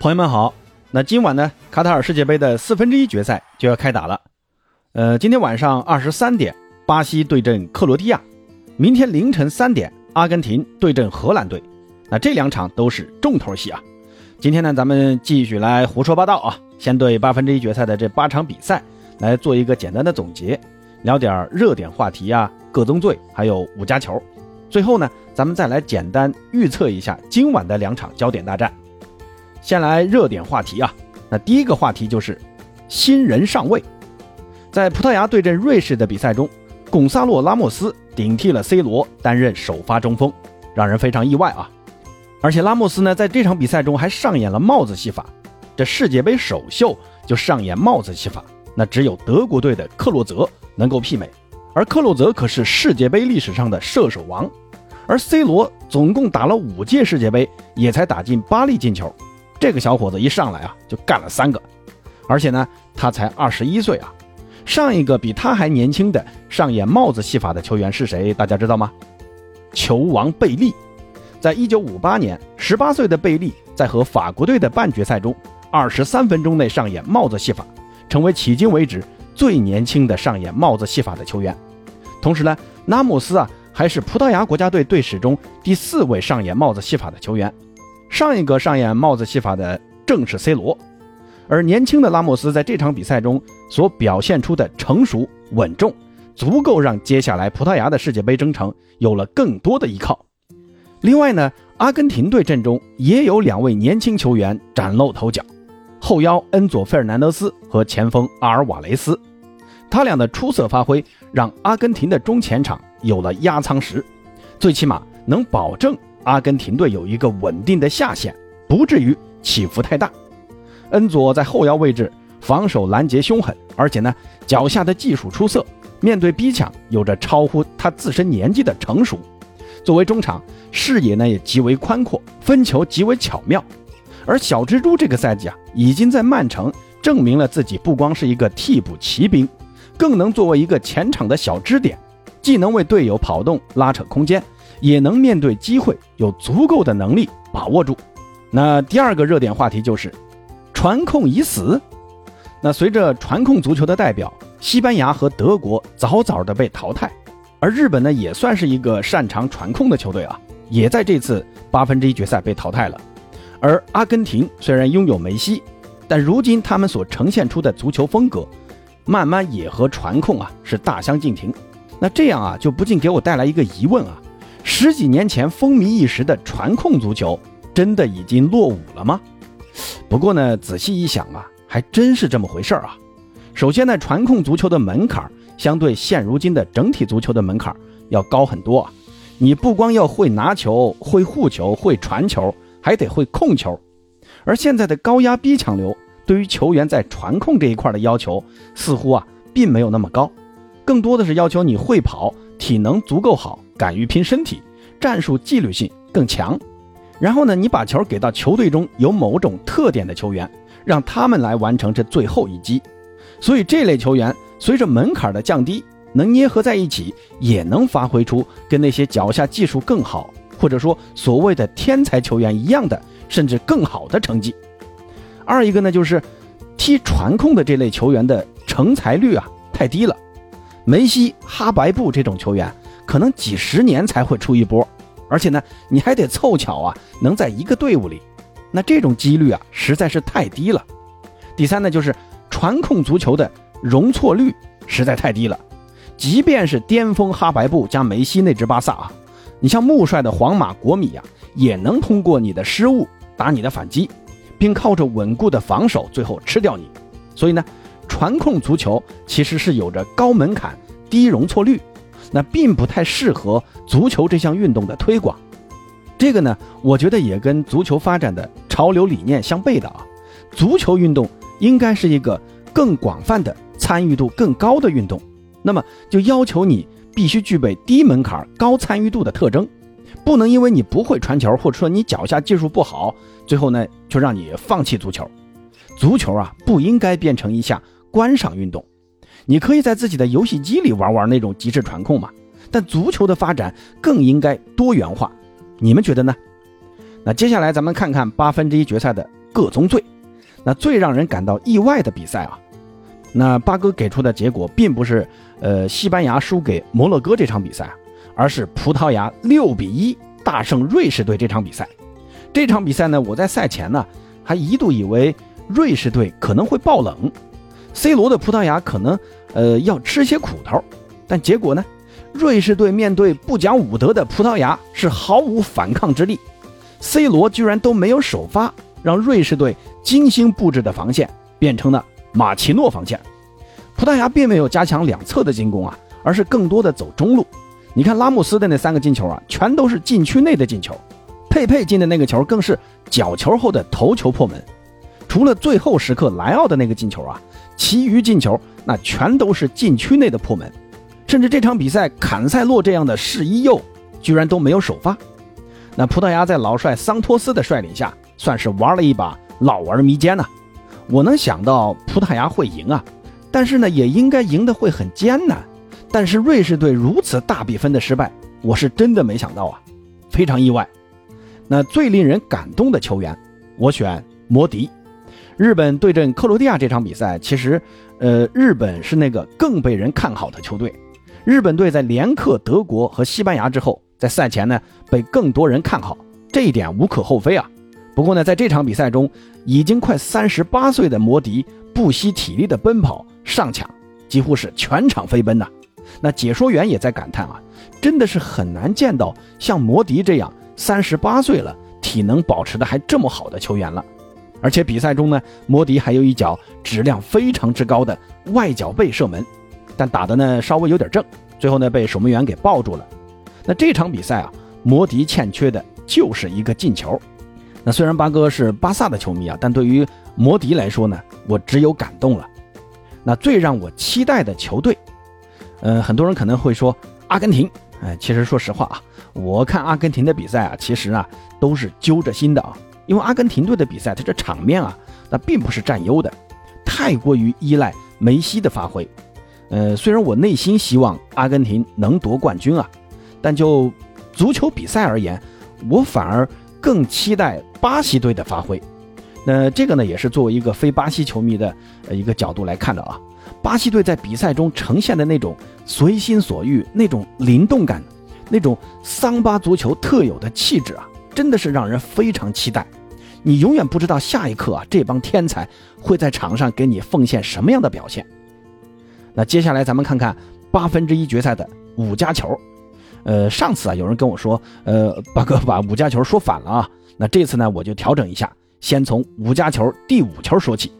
朋友们好，那今晚呢，卡塔尔世界杯的四分之一决赛就要开打了。呃，今天晚上二十三点，巴西对阵克罗地亚；明天凌晨三点，阿根廷对阵荷兰队。那这两场都是重头戏啊。今天呢，咱们继续来胡说八道啊，先对八分之一决赛的这八场比赛来做一个简单的总结，聊点热点话题啊，各宗罪，还有五加球。最后呢，咱们再来简单预测一下今晚的两场焦点大战。先来热点话题啊，那第一个话题就是新人上位。在葡萄牙对阵瑞士的比赛中，贡萨洛·拉莫斯顶替了 C 罗担任首发中锋，让人非常意外啊！而且拉莫斯呢，在这场比赛中还上演了帽子戏法。这世界杯首秀就上演帽子戏法，那只有德国队的克洛泽能够媲美。而克洛泽可是世界杯历史上的射手王，而 C 罗总共打了五届世界杯，也才打进八粒进球。这个小伙子一上来啊，就干了三个，而且呢，他才二十一岁啊。上一个比他还年轻的上演帽子戏法的球员是谁？大家知道吗？球王贝利。在一九五八年，十八岁的贝利在和法国队的半决赛中，二十三分钟内上演帽子戏法，成为迄今为止最年轻的上演帽子戏法的球员。同时呢，拉莫斯啊，还是葡萄牙国家队队史中第四位上演帽子戏法的球员。上一个上演帽子戏法的正是 C 罗，而年轻的拉莫斯在这场比赛中所表现出的成熟稳重，足够让接下来葡萄牙的世界杯征程有了更多的依靠。另外呢，阿根廷队阵中也有两位年轻球员崭露头角，后腰恩佐·费尔南德斯和前锋阿尔瓦雷斯，他俩的出色发挥让阿根廷的中前场有了压舱石，最起码能保证。阿根廷队有一个稳定的下限，不至于起伏太大。恩佐在后腰位置防守拦截凶狠，而且呢脚下的技术出色，面对逼抢有着超乎他自身年纪的成熟。作为中场，视野呢也极为宽阔，分球极为巧妙。而小蜘蛛这个赛季啊，已经在曼城证明了自己不光是一个替补骑兵，更能作为一个前场的小支点，既能为队友跑动拉扯空间。也能面对机会，有足够的能力把握住。那第二个热点话题就是传控已死。那随着传控足球的代表西班牙和德国早早的被淘汰，而日本呢也算是一个擅长传控的球队啊，也在这次八分之一决赛被淘汰了。而阿根廷虽然拥有梅西，但如今他们所呈现出的足球风格，慢慢也和传控啊是大相径庭。那这样啊就不禁给我带来一个疑问啊。十几年前风靡一时的传控足球，真的已经落伍了吗？不过呢，仔细一想啊，还真是这么回事儿啊。首先呢，传控足球的门槛相对现如今的整体足球的门槛要高很多啊。你不光要会拿球、会护球、会传球，还得会控球。而现在的高压逼抢流，对于球员在传控这一块的要求，似乎啊，并没有那么高，更多的是要求你会跑，体能足够好。敢于拼身体，战术纪律性更强。然后呢，你把球给到球队中有某种特点的球员，让他们来完成这最后一击。所以这类球员随着门槛的降低，能捏合在一起，也能发挥出跟那些脚下技术更好，或者说所谓的天才球员一样的，甚至更好的成绩。二一个呢，就是踢传控的这类球员的成才率啊太低了。梅西、哈白布这种球员。可能几十年才会出一波，而且呢，你还得凑巧啊，能在一个队伍里，那这种几率啊实在是太低了。第三呢，就是传控足球的容错率实在太低了。即便是巅峰哈白布加梅西那支巴萨啊，你像穆帅的皇马、国米啊，也能通过你的失误打你的反击，并靠着稳固的防守最后吃掉你。所以呢，传控足球其实是有着高门槛、低容错率。那并不太适合足球这项运动的推广，这个呢，我觉得也跟足球发展的潮流理念相悖的啊。足球运动。应该是一个更广泛的、参与度更高的运动，那么就要求你必须具备低门槛、高参与度的特征，不能因为你不会传球，或者说你脚下技术不好，最后呢就让你放弃足球。足球啊，不应该变成一项观赏运动。你可以在自己的游戏机里玩玩那种极致传控嘛，但足球的发展更应该多元化，你们觉得呢？那接下来咱们看看八分之一决赛的各宗罪。那最让人感到意外的比赛啊，那八哥给出的结果并不是呃西班牙输给摩洛哥这场比赛，而是葡萄牙六比一大胜瑞士队这场比赛。这场比赛呢，我在赛前呢还一度以为瑞士队可能会爆冷，C 罗的葡萄牙可能呃要吃些苦头，但结果呢，瑞士队面对不讲武德的葡萄牙是毫无反抗之力，C 罗居然都没有首发，让瑞士队精心布置的防线变成了马奇诺防线，葡萄牙并没有加强两侧的进攻啊，而是更多的走中路。你看拉莫斯的那三个进球啊，全都是禁区内的进球。佩佩进的那个球更是角球后的头球破门，除了最后时刻莱奥的那个进球啊，其余进球那全都是禁区内的破门，甚至这场比赛坎塞洛这样的世一右居然都没有首发。那葡萄牙在老帅桑托斯的率领下，算是玩了一把老玩迷奸呐。我能想到葡萄牙会赢啊，但是呢，也应该赢得会很艰难。但是瑞士队如此大比分的失败，我是真的没想到啊，非常意外。那最令人感动的球员，我选摩迪。日本对阵克罗地亚这场比赛，其实，呃，日本是那个更被人看好的球队。日本队在连克德国和西班牙之后，在赛前呢被更多人看好，这一点无可厚非啊。不过呢，在这场比赛中，已经快三十八岁的摩迪不惜体力的奔跑上抢，几乎是全场飞奔呐。那解说员也在感叹啊，真的是很难见到像摩迪这样。三十八岁了，体能保持的还这么好的球员了，而且比赛中呢，摩迪还有一脚质量非常之高的外脚背射门，但打的呢稍微有点正，最后呢被守门员给抱住了。那这场比赛啊，摩迪欠缺的就是一个进球。那虽然八哥是巴萨的球迷啊，但对于摩迪来说呢，我只有感动了。那最让我期待的球队，嗯，很多人可能会说阿根廷。哎，其实说实话啊，我看阿根廷的比赛啊，其实啊都是揪着心的啊，因为阿根廷队的比赛，它这场面啊，那并不是占优的，太过于依赖梅西的发挥。呃，虽然我内心希望阿根廷能夺冠军啊，但就足球比赛而言，我反而更期待巴西队的发挥。那这个呢，也是作为一个非巴西球迷的呃一个角度来看的啊。巴西队在比赛中呈现的那种随心所欲、那种灵动感、那种桑巴足球特有的气质啊，真的是让人非常期待。你永远不知道下一刻啊，这帮天才会在场上给你奉献什么样的表现。那接下来咱们看看八分之一决赛的五加球。呃，上次啊，有人跟我说，呃，八哥把五加球说反了啊。那这次呢，我就调整一下，先从五加球第五球说起。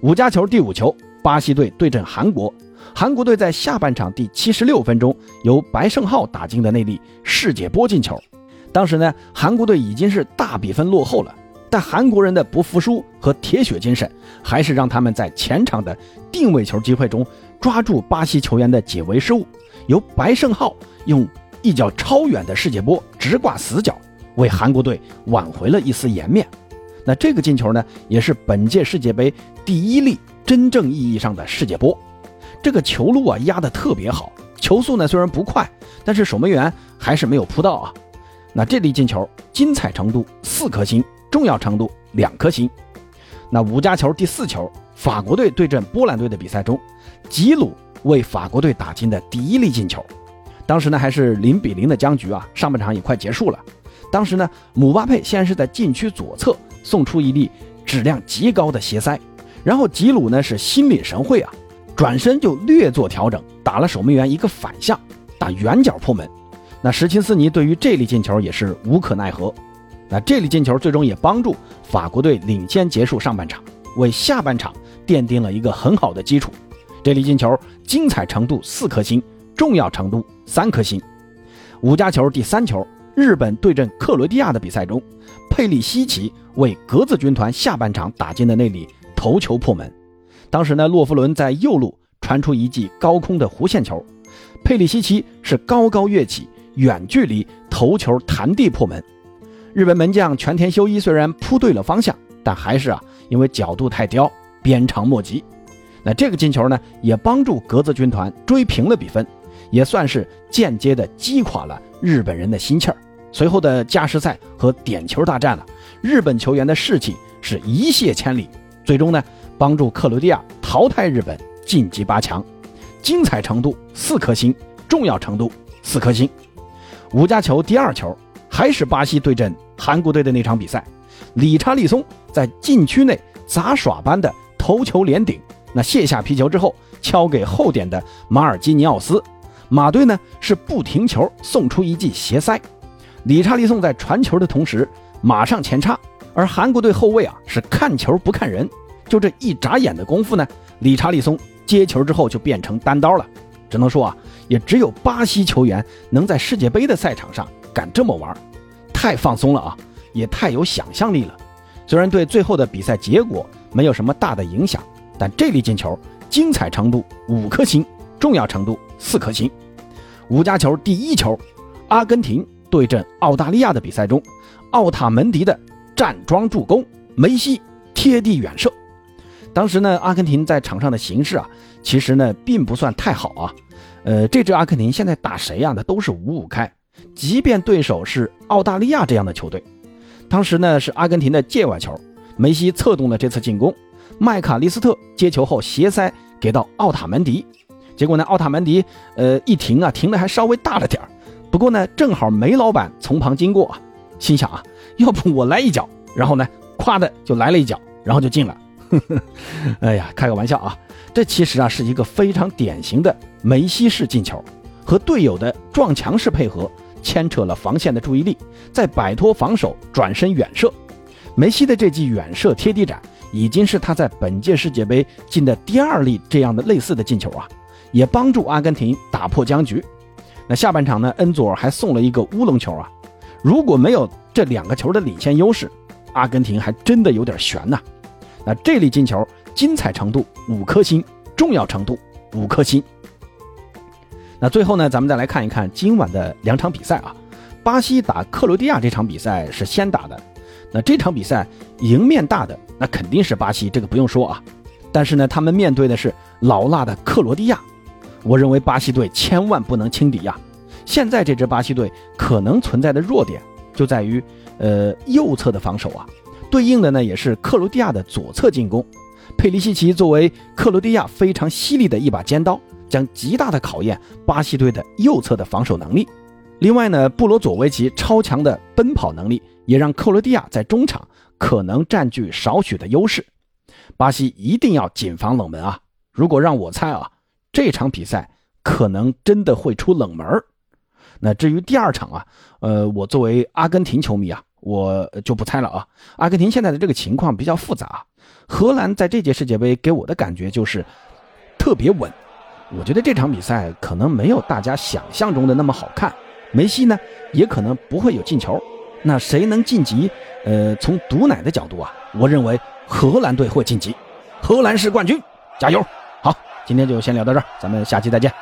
五加球第五球。巴西队对阵韩国，韩国队在下半场第七十六分钟由白胜浩打进的那粒世界波进球。当时呢，韩国队已经是大比分落后了，但韩国人的不服输和铁血精神，还是让他们在前场的定位球机会中抓住巴西球员的解围失误，由白胜浩用一脚超远的世界波直挂死角，为韩国队挽回了一丝颜面。那这个进球呢，也是本届世界杯第一粒。真正意义上的世界波，这个球路啊压得特别好，球速呢虽然不快，但是守门员还是没有扑到啊。那这粒进球精彩程度四颗星，重要程度两颗星。那五加球第四球，法国队对阵波兰队的比赛中，吉鲁为法国队打进的第一粒进球。当时呢还是零比零的僵局啊，上半场也快结束了。当时呢姆巴佩先是在禁区左侧送出一粒质量极高的斜塞。然后吉鲁呢是心领神会啊，转身就略作调整，打了守门员一个反向，打远角破门。那什琴斯尼对于这粒进球也是无可奈何。那这粒进球最终也帮助法国队领先结束上半场，为下半场奠定了一个很好的基础。这粒进球精彩程度四颗星，重要程度三颗星。五加球第三球，日本对阵克罗地亚的比赛中，佩里西奇为格子军团下半场打进的那粒。头球破门，当时呢，洛夫伦在右路传出一记高空的弧线球，佩里西奇是高高跃起，远距离头球弹地破门。日本门将全田修一虽然扑对了方向，但还是啊，因为角度太刁，鞭长莫及。那这个进球呢，也帮助格子军团追平了比分，也算是间接的击垮了日本人的心气儿。随后的加时赛和点球大战了。日本球员的士气是一泻千里，最终呢帮助克罗地亚淘汰日本晋级八强，精彩程度四颗星，重要程度四颗星。五加球第二球还是巴西对阵韩国队的那场比赛，理查利松在禁区内杂耍般的头球连顶，那卸下皮球之后敲给后点的马尔基尼奥斯，马队呢是不停球送出一记斜塞，理查利松在传球的同时。马上前插，而韩国队后卫啊是看球不看人，就这一眨眼的功夫呢，理查利松接球之后就变成单刀了。只能说啊，也只有巴西球员能在世界杯的赛场上敢这么玩，太放松了啊，也太有想象力了。虽然对最后的比赛结果没有什么大的影响，但这粒进球精彩程度五颗星，重要程度四颗星。五加球第一球，阿根廷对阵澳大利亚的比赛中。奥塔门迪的站桩助攻，梅西贴地远射。当时呢，阿根廷在场上的形势啊，其实呢并不算太好啊。呃，这支阿根廷现在打谁呀？那都是五五开。即便对手是澳大利亚这样的球队，当时呢是阿根廷的界外球，梅西策动了这次进攻。麦卡利斯特接球后斜塞给到奥塔门迪，结果呢，奥塔门迪呃一停啊，停的还稍微大了点儿不过呢，正好梅老板从旁经过啊。心想啊，要不我来一脚，然后呢，夸的就来了一脚，然后就进了。哎呀，开个玩笑啊，这其实啊是一个非常典型的梅西式进球，和队友的撞墙式配合，牵扯了防线的注意力，在摆脱防守转身远射。梅西的这记远射贴地斩，已经是他在本届世界杯进的第二粒这样的类似的进球啊，也帮助阿根廷打破僵局。那下半场呢，恩佐尔还送了一个乌龙球啊。如果没有这两个球的领先优势，阿根廷还真的有点悬呐。那这粒进球精彩程度五颗星，重要程度五颗星。那最后呢，咱们再来看一看今晚的两场比赛啊。巴西打克罗地亚这场比赛是先打的，那这场比赛赢面大的那肯定是巴西，这个不用说啊。但是呢，他们面对的是老辣的克罗地亚，我认为巴西队千万不能轻敌呀。现在这支巴西队可能存在的弱点就在于，呃，右侧的防守啊，对应的呢也是克罗地亚的左侧进攻。佩里西奇作为克罗地亚非常犀利的一把尖刀，将极大的考验巴西队的右侧的防守能力。另外呢，布罗佐维奇超强的奔跑能力也让克罗地亚在中场可能占据少许的优势。巴西一定要谨防冷门啊！如果让我猜啊，这场比赛可能真的会出冷门。那至于第二场啊，呃，我作为阿根廷球迷啊，我就不猜了啊。阿根廷现在的这个情况比较复杂，荷兰在这届世界杯给我的感觉就是特别稳。我觉得这场比赛可能没有大家想象中的那么好看，梅西呢也可能不会有进球。那谁能晋级？呃，从毒奶的角度啊，我认为荷兰队会晋级，荷兰是冠军，加油！好，今天就先聊到这儿，咱们下期再见。